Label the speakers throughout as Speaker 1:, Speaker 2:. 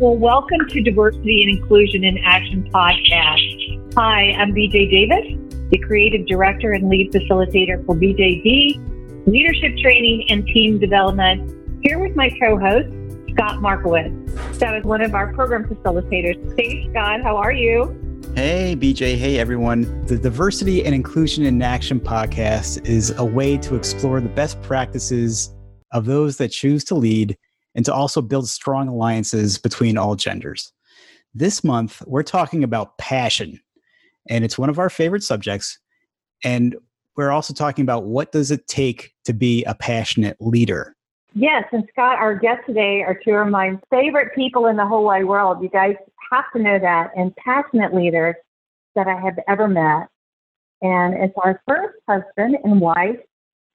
Speaker 1: Well, welcome to Diversity and Inclusion in Action podcast. Hi, I'm BJ Davis, the creative director and lead facilitator for BJD, leadership training and team development, here with my co host, Scott Markowitz. Scott is one of our program facilitators. Hey, Scott, how are you?
Speaker 2: Hey, BJ. Hey, everyone. The Diversity and Inclusion in Action podcast is a way to explore the best practices of those that choose to lead and to also build strong alliances between all genders. This month, we're talking about passion, and it's one of our favorite subjects. And we're also talking about what does it take to be a passionate leader.
Speaker 1: Yes, and Scott, our guests today are two of my favorite people in the whole wide world. You guys have to know that, and passionate leaders that I have ever met. And it's our first husband and wife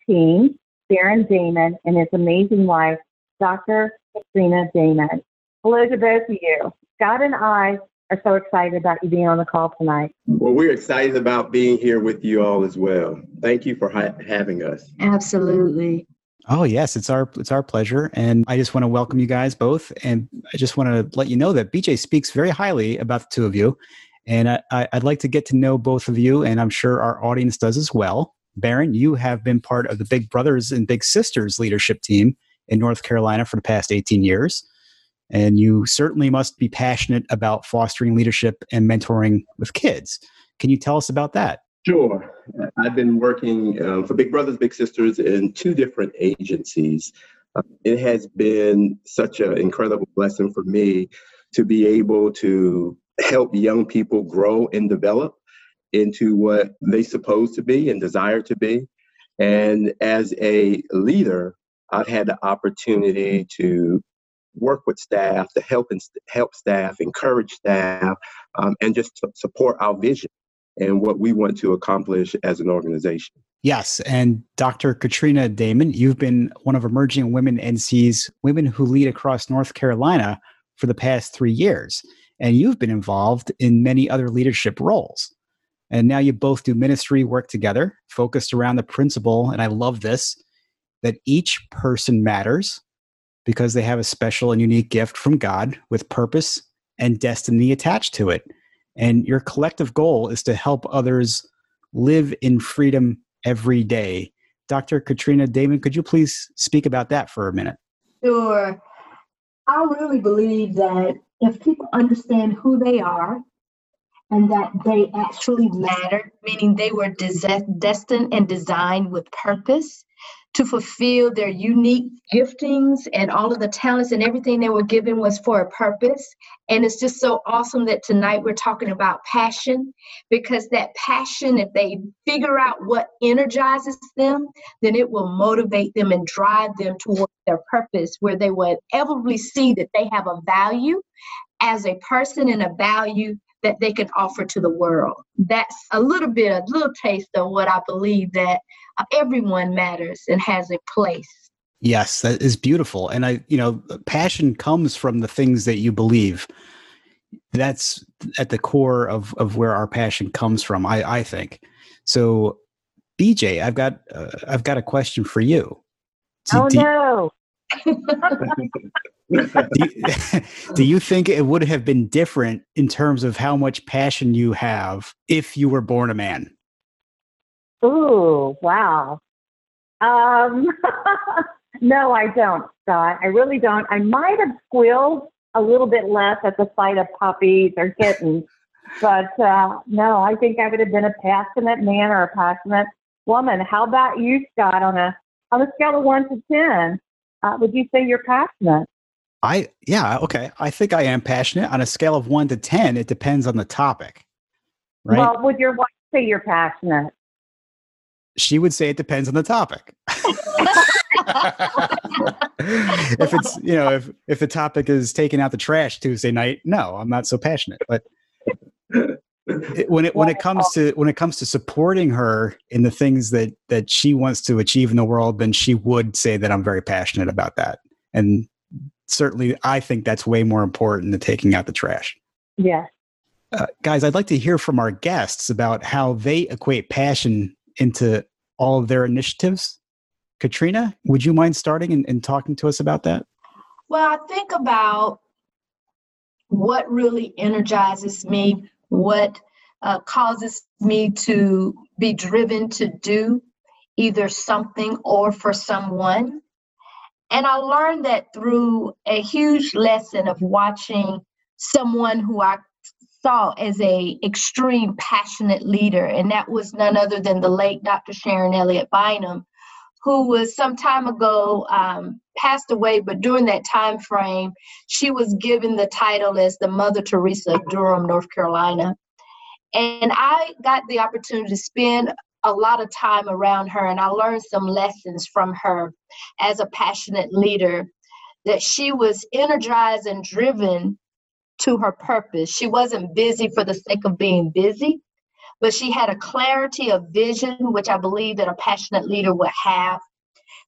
Speaker 1: team, Barron Damon and his amazing wife, Dr. Katrina Damon. Hello to both of you. Scott and I are so excited about you being on the call tonight.
Speaker 3: Well, we're excited about being here with you all as well. Thank you for ha- having us.
Speaker 4: Absolutely.
Speaker 2: Oh yes, it's our it's our pleasure, and I just want to welcome you guys both, and I just want to let you know that BJ speaks very highly about the two of you, and I, would like to get to know both of you, and I'm sure our audience does as well. Barron, you have been part of the Big Brothers and Big Sisters leadership team in North Carolina for the past 18 years, and you certainly must be passionate about fostering leadership and mentoring with kids. Can you tell us about that?
Speaker 3: Sure. I've been working uh, for Big Brothers Big Sisters in two different agencies. Uh, it has been such an incredible blessing for me to be able to help young people grow and develop into what they supposed to be and desire to be. And as a leader, I've had the opportunity to work with staff, to help and help staff, encourage staff, um, and just support our vision and what we want to accomplish as an organization.
Speaker 2: Yes. And Dr. Katrina Damon, you've been one of emerging women NC's women who lead across North Carolina for the past three years. And you've been involved in many other leadership roles. And now you both do ministry work together, focused around the principle, and I love this, that each person matters because they have a special and unique gift from God with purpose and destiny attached to it. And your collective goal is to help others live in freedom every day. Dr. Katrina Damon, could you please speak about that for a minute?
Speaker 4: Sure. I really believe that if people understand who they are and that they actually matter, meaning they were des- destined and designed with purpose, to fulfill their unique giftings and all of the talents and everything they were given was for a purpose. And it's just so awesome that tonight we're talking about passion because that passion, if they figure out what energizes them, then it will motivate them and drive them towards their purpose where they will inevitably see that they have a value as a person and a value that they can offer to the world. That's a little bit, a little taste of what I believe that uh, everyone matters and has a place.
Speaker 2: Yes, that is beautiful. And I, you know, passion comes from the things that you believe. That's at the core of of where our passion comes from. I I think. So, BJ, I've got uh, I've got a question for you.
Speaker 1: Do, oh no.
Speaker 2: Do, you, do you think it would have been different in terms of how much passion you have if you were born a man?
Speaker 1: Ooh, wow. Um, no, I don't, Scott. I really don't. I might have squealed a little bit less at the sight of puppies or kittens, but uh, no, I think I would have been a passionate man or a passionate woman. How about you, Scott? On a on a scale of one to ten, uh, would you say you're passionate?
Speaker 2: I yeah okay. I think I am passionate on a scale of one to ten. It depends on the topic, right?
Speaker 1: Well, would your wife say you're passionate?
Speaker 2: She would say it depends on the topic. if it's you know if if the topic is taking out the trash Tuesday night, no, I'm not so passionate. But when it when it comes to when it comes to supporting her in the things that that she wants to achieve in the world, then she would say that I'm very passionate about that. And certainly I think that's way more important than taking out the trash.
Speaker 1: Yeah.
Speaker 2: Uh, guys, I'd like to hear from our guests about how they equate passion into all of their initiatives. Katrina, would you mind starting and, and talking to us about that?
Speaker 4: Well, I think about what really energizes me, what uh, causes me to be driven to do either something or for someone. And I learned that through a huge lesson of watching someone who I saw as a extreme passionate leader, and that was none other than the late Dr. Sharon Elliott Bynum, who was some time ago um, passed away, but during that time frame, she was given the title as the Mother Teresa of Durham, North Carolina. And I got the opportunity to spend a lot of time around her, and I learned some lessons from her as a passionate leader that she was energized and driven to her purpose. She wasn't busy for the sake of being busy, but she had a clarity of vision, which I believe that a passionate leader would have.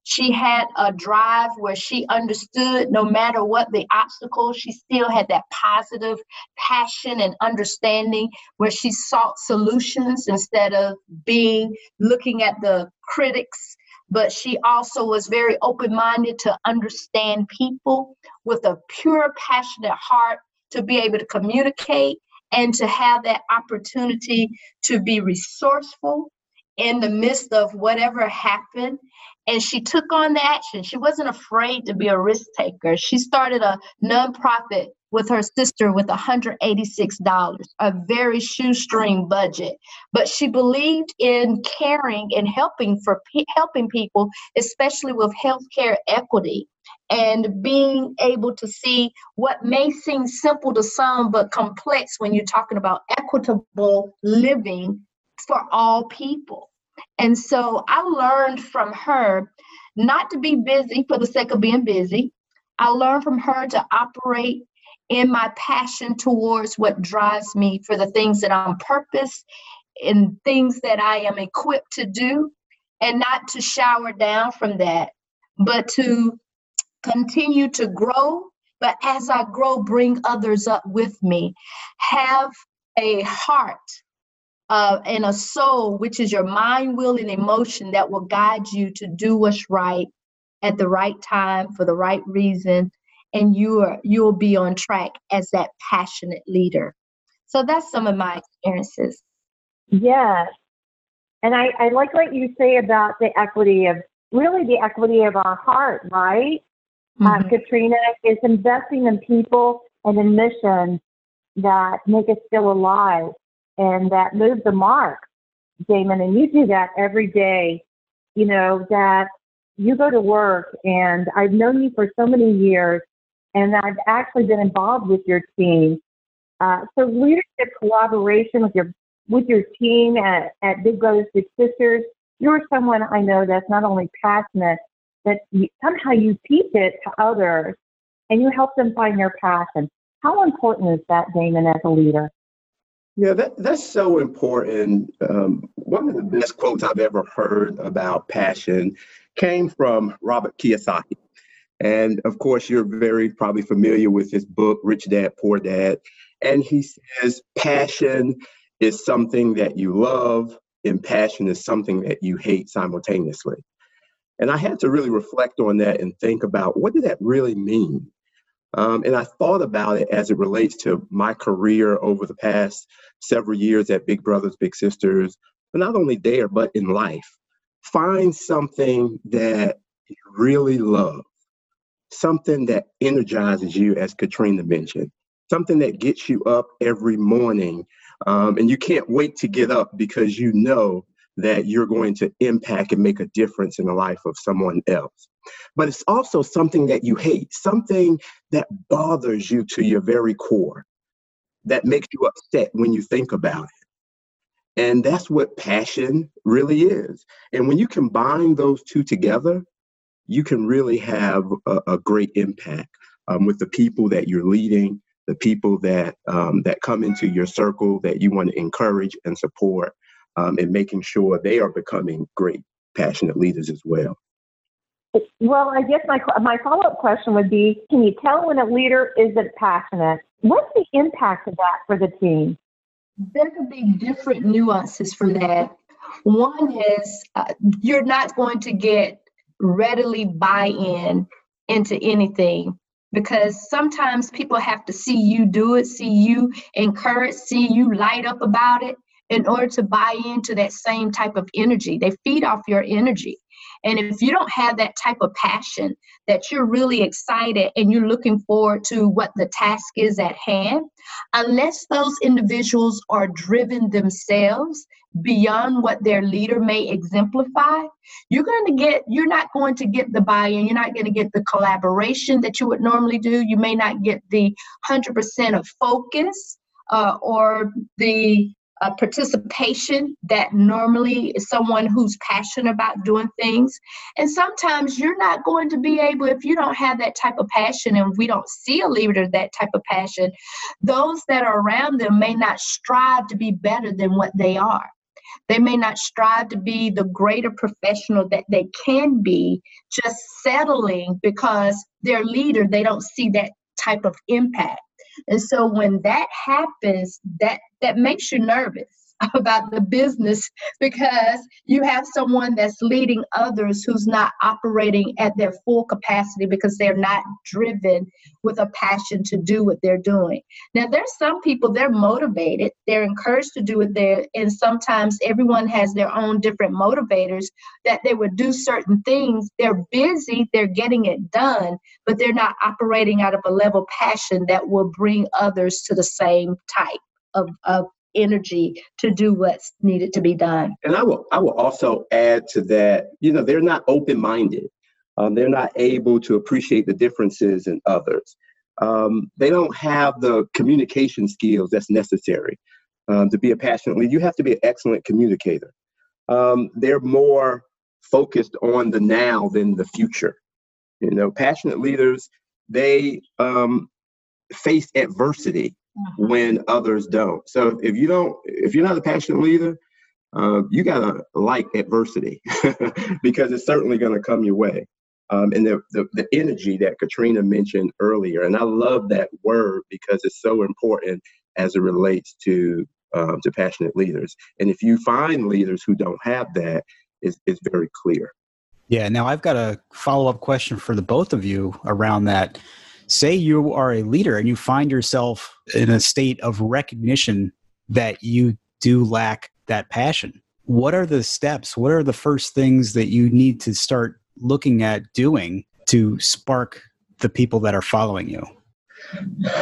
Speaker 4: She had a drive where she understood no matter what the obstacle, she still had that positive passion and understanding where she sought solutions instead of being looking at the critics. But she also was very open minded to understand people with a pure, passionate heart to be able to communicate and to have that opportunity to be resourceful in the midst of whatever happened. And she took on the action. She wasn't afraid to be a risk taker. She started a nonprofit with her sister with $186, a very shoestring budget. But she believed in caring and helping for helping people, especially with healthcare equity and being able to see what may seem simple to some but complex when you're talking about equitable living for all people. And so I learned from her not to be busy for the sake of being busy. I learned from her to operate in my passion towards what drives me for the things that I'm purpose and things that I am equipped to do, and not to shower down from that, but to continue to grow, but as I grow, bring others up with me. Have a heart uh, and a soul, which is your mind, will, and emotion that will guide you to do what's right at the right time for the right reason, and you are you'll be on track as that passionate leader. So that's some of my experiences.
Speaker 1: Yes. And I, I like what you say about the equity of really the equity of our heart, right? Uh, mm-hmm. Uh, Katrina is investing in people and in missions that make us feel alive and that move the mark, Damon. And you do that every day. You know, that you go to work, and I've known you for so many years, and I've actually been involved with your team. Uh, so leadership collaboration with your with your team at, at Big Brothers Big Sisters, you're someone I know that's not only passionate that you, somehow you teach it to others and you help them find their passion. How important is that, Damon, as a leader?
Speaker 3: Yeah, that, that's so important. Um, one of the best quotes I've ever heard about passion came from Robert Kiyosaki. And of course, you're very probably familiar with his book, Rich Dad, Poor Dad. And he says, passion is something that you love, and passion is something that you hate simultaneously. And I had to really reflect on that and think about what did that really mean? Um, and I thought about it as it relates to my career over the past several years at Big Brothers Big Sisters, but not only there, but in life. Find something that you really love, something that energizes you, as Katrina mentioned, something that gets you up every morning. Um, and you can't wait to get up because you know that you're going to impact and make a difference in the life of someone else. But it's also something that you hate, something that bothers you to your very core, that makes you upset when you think about it. And that's what passion really is. And when you combine those two together, you can really have a, a great impact um, with the people that you're leading, the people that um, that come into your circle that you want to encourage and support, um, and making sure they are becoming great, passionate leaders as well.
Speaker 1: Well, I guess my my follow up question would be: Can you tell when a leader isn't passionate? What's the impact of that for the team?
Speaker 4: There could be different nuances for that. One is uh, you're not going to get readily buy in into anything because sometimes people have to see you do it, see you encourage, see you light up about it in order to buy into that same type of energy. They feed off your energy. And if you don't have that type of passion that you're really excited and you're looking forward to what the task is at hand, unless those individuals are driven themselves beyond what their leader may exemplify, you're going to get, you're not going to get the buy in, you're not going to get the collaboration that you would normally do. You may not get the 100% of focus uh, or the uh, participation that normally is someone who's passionate about doing things. And sometimes you're not going to be able, if you don't have that type of passion and we don't see a leader that type of passion, those that are around them may not strive to be better than what they are. They may not strive to be the greater professional that they can be, just settling because their leader, they don't see that type of impact. And so when that happens, that that makes you nervous about the business because you have someone that's leading others who's not operating at their full capacity because they're not driven with a passion to do what they're doing. Now, there's some people they're motivated, they're encouraged to do it there, and sometimes everyone has their own different motivators that they would do certain things. They're busy, they're getting it done, but they're not operating out of a level passion that will bring others to the same type of, of energy to do what's needed to be done.
Speaker 3: And I will I will also add to that, you know, they're not open-minded. Um, they're not able to appreciate the differences in others. Um, they don't have the communication skills that's necessary um, to be a passionate leader. You have to be an excellent communicator. Um, they're more focused on the now than the future. You know, passionate leaders they um, face adversity mm-hmm. when others don't. So if you don't, if you're not a passionate leader, uh, you gotta like adversity because it's certainly going to come your way. Um, and the, the, the energy that Katrina mentioned earlier, and I love that word because it's so important as it relates to um, to passionate leaders. And if you find leaders who don't have that, it's, it's very clear.
Speaker 2: Yeah. Now I've got a follow up question for the both of you around that say you are a leader and you find yourself in a state of recognition that you do lack that passion what are the steps? What are the first things that you need to start looking at doing to spark the people that are following you?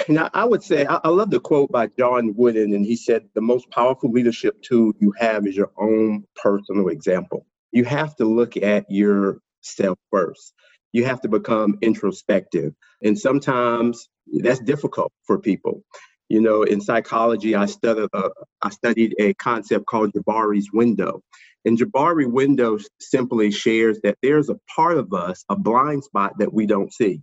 Speaker 3: Now i would say i, love the quote by john wooden and he said the most powerful leadership tool you have is your own personal example. You have to look at yourself first you have to become introspective. And sometimes that's difficult for people. You know, in psychology, I studied, uh, I studied a concept called Johari's window. And Johari window simply shares that there's a part of us, a blind spot that we don't see.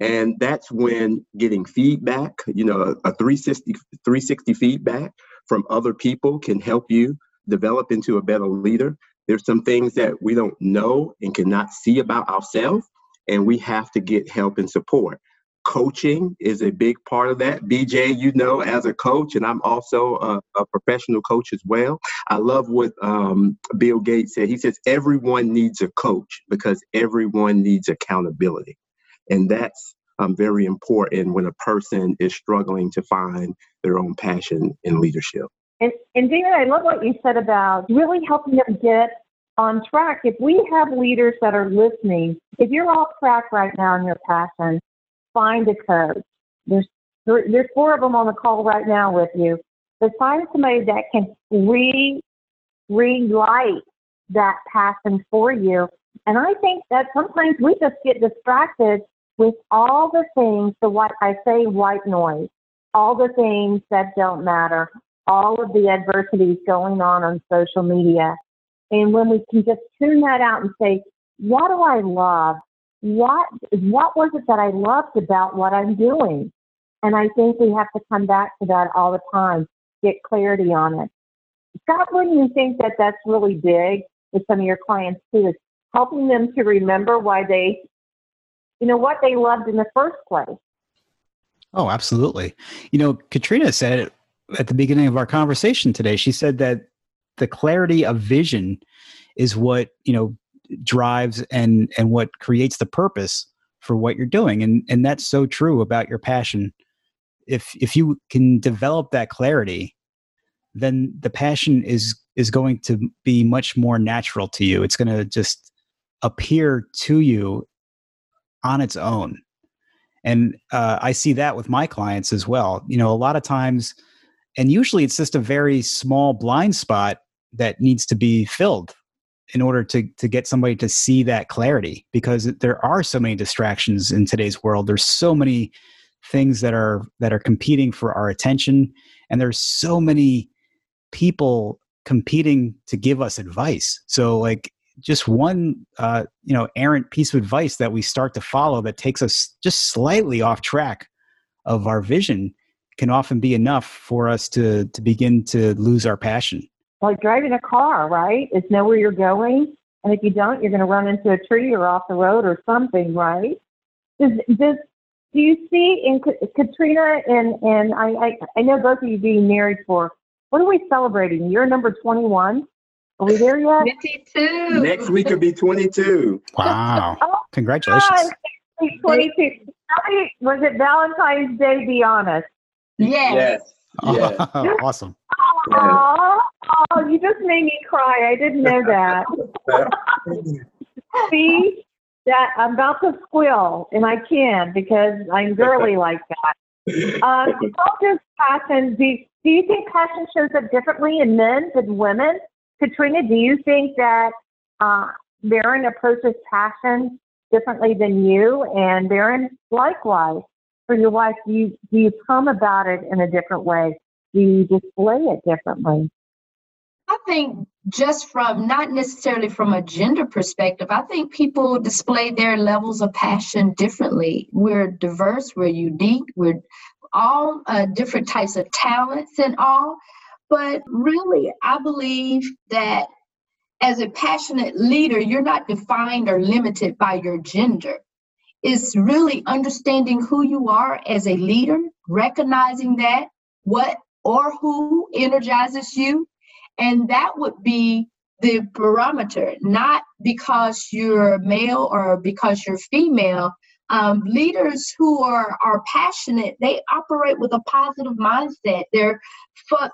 Speaker 3: And that's when getting feedback, you know, a 360, 360 feedback from other people can help you develop into a better leader. There's some things that we don't know and cannot see about ourselves, and we have to get help and support. Coaching is a big part of that. BJ, you know, as a coach, and I'm also a, a professional coach as well. I love what um, Bill Gates said. He says, everyone needs a coach because everyone needs accountability. And that's um, very important when a person is struggling to find their own passion in leadership.
Speaker 1: And, and David, I love what you said about really helping them get on track. If we have leaders that are listening, if you're off track right now in your passion, find a coach. There's there's four of them on the call right now with you. But find somebody that can re relight that passion for you. And I think that sometimes we just get distracted with all the things, the what I say white noise, all the things that don't matter, all of the adversities going on on social media. And when we can just tune that out and say, what do I love? What what was it that I loved about what I'm doing? And I think we have to come back to that all the time, get clarity on it. Scott, wouldn't you think that that's really big with some of your clients too, is helping them to remember why they, you know, what they loved in the first place?
Speaker 2: Oh, absolutely. You know, Katrina said it at the beginning of our conversation today. She said that the clarity of vision is what you know drives and and what creates the purpose for what you're doing. And and that's so true about your passion. If if you can develop that clarity then the passion is is going to be much more natural to you. It's going to just appear to you on its own. And uh, i see that with my clients as well. You know a lot of times and usually it's just a very small blind spot that needs to be filled in order to to get somebody to see that clarity because there are so many distractions in today's world. There's so many things that are that are competing for our attention and there's so many people competing to give us advice. So like just one uh, you know errant piece of advice that we start to follow that takes us just slightly off track of our vision can often be enough for us to to begin to lose our passion
Speaker 1: like driving a car, right? It's know where you're going, and if you don't, you're going to run into a tree or off the road or something, right? Does does do you see in Katrina and and I, I I know both of you being married for what are we celebrating? You're number 21. Are we there yet?
Speaker 4: 22.
Speaker 3: Next week could be 22.
Speaker 2: Wow!
Speaker 1: Oh,
Speaker 2: Congratulations.
Speaker 1: God, 22. Was it Valentine's Day? Be honest.
Speaker 4: Yes.
Speaker 3: Yes. yes.
Speaker 2: awesome.
Speaker 1: Oh, oh, you just made me cry. I didn't know that. See, that I'm about to squeal, and I can because I'm girly like that. Um, how does passion? Do, do you think passion shows up differently in men than women? Katrina, do you think that uh, Barron approaches passion differently than you? And Barron, likewise, for your wife, do you do you come about it in a different way? Do you display it differently?
Speaker 4: I think just from not necessarily from a gender perspective, I think people display their levels of passion differently. We're diverse, we're unique, we're all uh, different types of talents and all. But really, I believe that as a passionate leader, you're not defined or limited by your gender. It's really understanding who you are as a leader, recognizing that, what or who energizes you, and that would be the barometer, not because you're male or because you're female. Um, leaders who are are passionate, they operate with a positive mindset. They're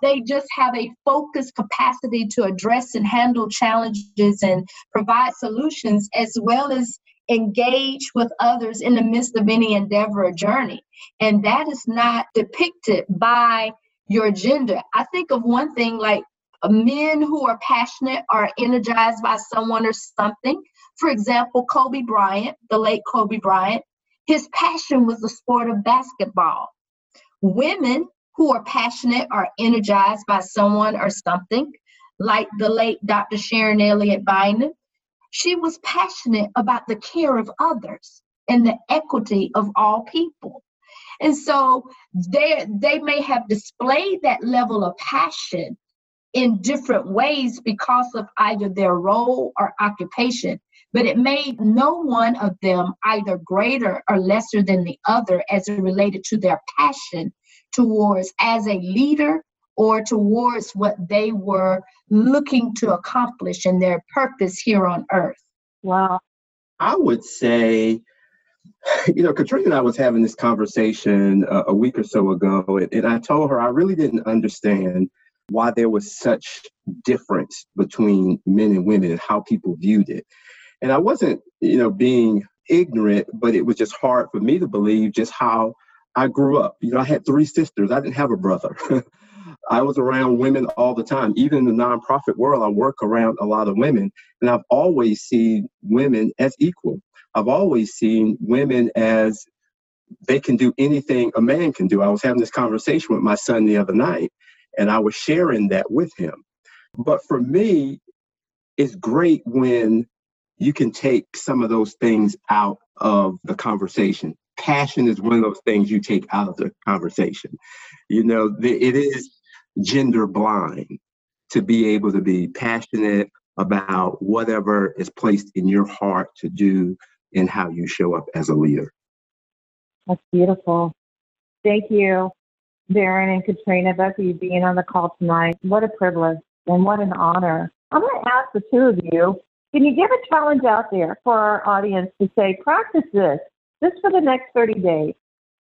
Speaker 4: they just have a focused capacity to address and handle challenges and provide solutions, as well as engage with others in the midst of any endeavor or journey. And that is not depicted by your gender. I think of one thing like uh, men who are passionate are energized by someone or something. For example, Kobe Bryant, the late Kobe Bryant, his passion was the sport of basketball. Women who are passionate are energized by someone or something, like the late Dr. Sharon Elliott Bynum. She was passionate about the care of others and the equity of all people. And so they they may have displayed that level of passion in different ways because of either their role or occupation, but it made no one of them either greater or lesser than the other as it related to their passion towards as a leader or towards what they were looking to accomplish in their purpose here on earth.
Speaker 1: Wow.
Speaker 3: I would say, you know, Katrina and I was having this conversation uh, a week or so ago, and, and I told her I really didn't understand why there was such difference between men and women and how people viewed it. And I wasn't, you know, being ignorant, but it was just hard for me to believe just how I grew up. You know, I had three sisters. I didn't have a brother. I was around women all the time. Even in the nonprofit world, I work around a lot of women, and I've always seen women as equal. I've always seen women as they can do anything a man can do. I was having this conversation with my son the other night, and I was sharing that with him. But for me, it's great when you can take some of those things out of the conversation. Passion is one of those things you take out of the conversation. You know, it is gender blind to be able to be passionate about whatever is placed in your heart to do and how you show up as a leader.
Speaker 1: That's beautiful. Thank you. Barron and Katrina, both of you being on the call tonight. What a privilege and what an honor. I'm going to ask the two of you can you give a challenge out there for our audience to say, practice this? just for the next 30 days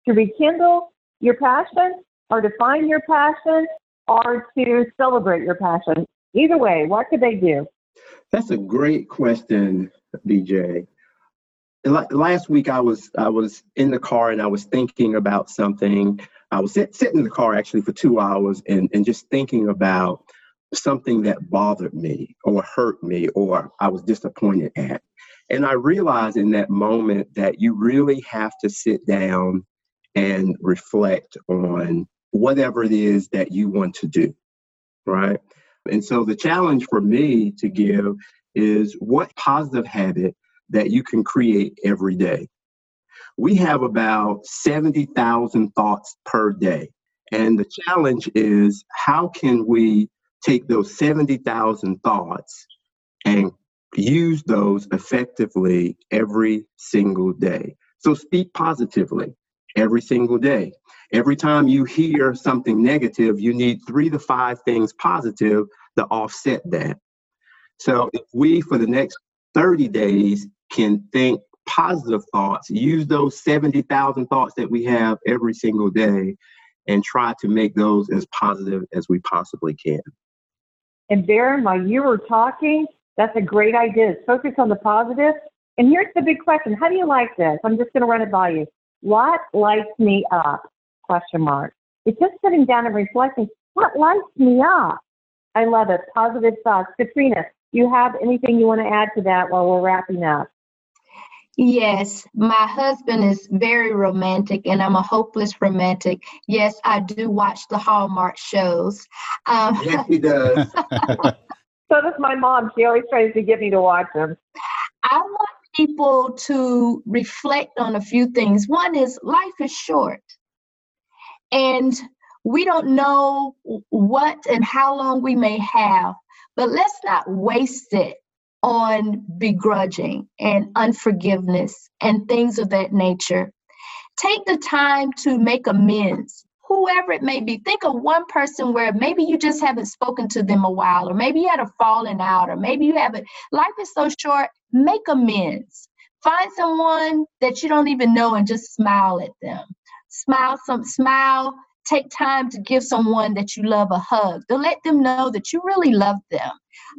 Speaker 1: to rekindle your passion or to find your passion or to celebrate your passion? Either way, what could they do?
Speaker 3: That's a great question, BJ. Last week I was I was in the car and I was thinking about something. I was sit, sitting in the car actually for two hours and, and just thinking about something that bothered me or hurt me or I was disappointed at. And I realized in that moment that you really have to sit down and reflect on whatever it is that you want to do, right? And so the challenge for me to give is what positive habit that you can create every day. We have about 70,000 thoughts per day. And the challenge is how can we take those 70,000 thoughts and use those effectively every single day? So speak positively every single day. Every time you hear something negative, you need three to five things positive to offset that. So if we, for the next 30 days, can think positive thoughts, use those 70,000 thoughts that we have every single day, and try to make those as positive as we possibly can.
Speaker 1: And Barron, while you were talking, that's a great idea. Focus on the positive. And here's the big question. How do you like this? I'm just going to run it by you. What lights me up? Question mark. It's just sitting down and reflecting. What lights me up? I love it. Positive thoughts. Katrina, you have anything you want to add to that while we're wrapping up?
Speaker 4: Yes, my husband is very romantic, and I'm a hopeless romantic. Yes, I do watch the Hallmark shows.
Speaker 3: Um, yes, he does. so
Speaker 1: does my mom. She always tries to get me to watch them.
Speaker 4: I want people to reflect on a few things. One is life is short, and we don't know what and how long we may have, but let's not waste it on begrudging and unforgiveness and things of that nature. Take the time to make amends, whoever it may be. Think of one person where maybe you just haven't spoken to them a while, or maybe you had a falling out, or maybe you haven't. Life is so short, make amends. Find someone that you don't even know and just smile at them. Smile, some smile. Take time to give someone that you love a hug to let them know that you really love them.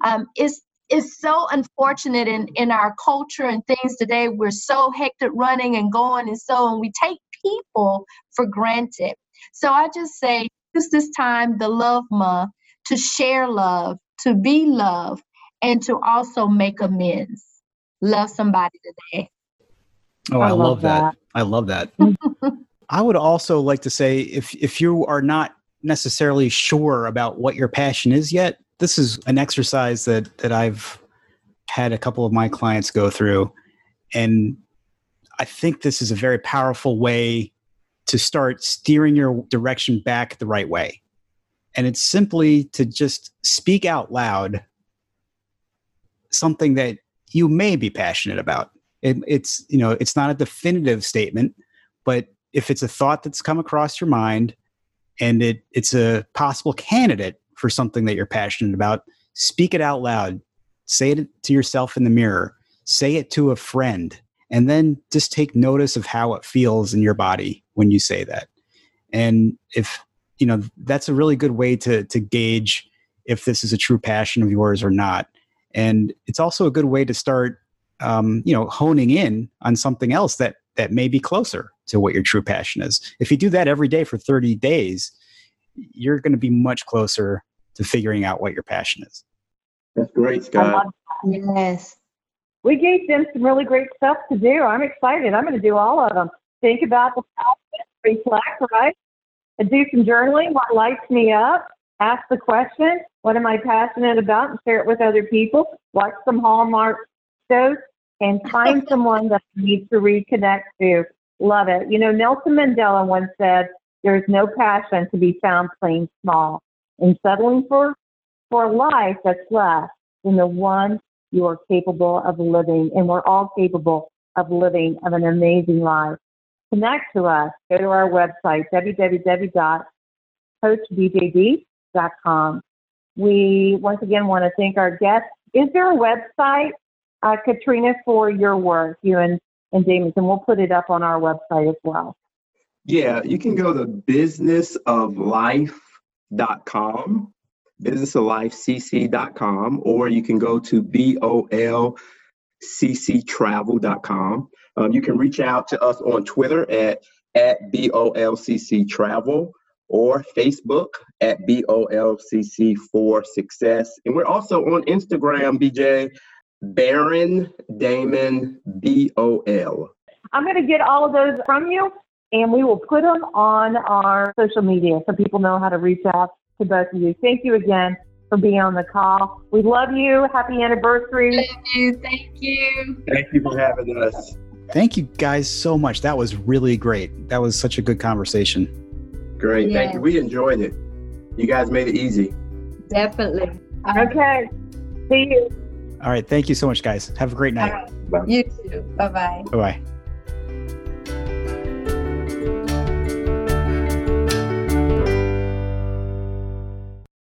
Speaker 4: Um, it's is so unfortunate in, in our culture and things today. We're so hectic running and going and so, and we take people for granted. So I just say, use this time, the love month, to share love, to be love, and to also make amends. Love somebody today.
Speaker 2: Oh, I, I love, love that. that. I love that. I would also like to say if if you are not necessarily sure about what your passion is yet, this is an exercise that that I've had a couple of my clients go through, and I think this is a very powerful way to start steering your direction back the right way. And it's simply to just speak out loud something that you may be passionate about. It, it's you know it's not a definitive statement, but if it's a thought that's come across your mind and it it's a possible candidate for something that you're passionate about, speak it out loud. Say it to yourself in the mirror. Say it to a friend. And then just take notice of how it feels in your body when you say that. And if, you know, that's a really good way to, to gauge if this is a true passion of yours or not. And it's also a good way to start, um, you know, honing in on something else that that may be closer to what your true passion is. If you do that every day for 30 days, you're going to be much closer to figuring out what your passion is.
Speaker 3: That's great, Scott.
Speaker 4: Yes.
Speaker 1: We gave them some really great stuff to do. I'm excited. I'm going to do all of them. Think about the passion, reflect, right? And do some journaling, what lights me up. Ask the question, what am I passionate about? And share it with other people. Watch some Hallmark shows and find someone that you need to reconnect to. Love it. You know, Nelson Mandela once said, there is no passion to be found playing small in settling for, for a life that's less than the one you are capable of living. And we're all capable of living of an amazing life. Connect to us. Go to our website, www.coachbjd.com. We once again want to thank our guests. Is there a website, uh, Katrina, for your work, you and and Damon's, and we'll put it up on our website as well.
Speaker 3: Yeah, you can go to businessoflife.com, businessoflifecc.com, or you can go to bolcctravel.com. Um, you can reach out to us on Twitter at, at bolcctravel or Facebook at bolcc for success. And we're also on Instagram, BJ, Barron Damon BOL.
Speaker 1: I'm going to get all of those from you and we will put them on our social media so people know how to reach out to both of you. Thank you again for being on the call. We love you. Happy anniversary.
Speaker 4: Thank you. Thank you.
Speaker 3: Thank you for having us.
Speaker 2: Thank you guys so much. That was really great. That was such a good conversation.
Speaker 3: Great. Yes. Thank you. We enjoyed it. You guys made it easy.
Speaker 4: Definitely.
Speaker 1: Okay. See you.
Speaker 2: All right. Thank you so much, guys. Have a great night.
Speaker 4: Right. You too. Bye bye.
Speaker 2: Bye bye.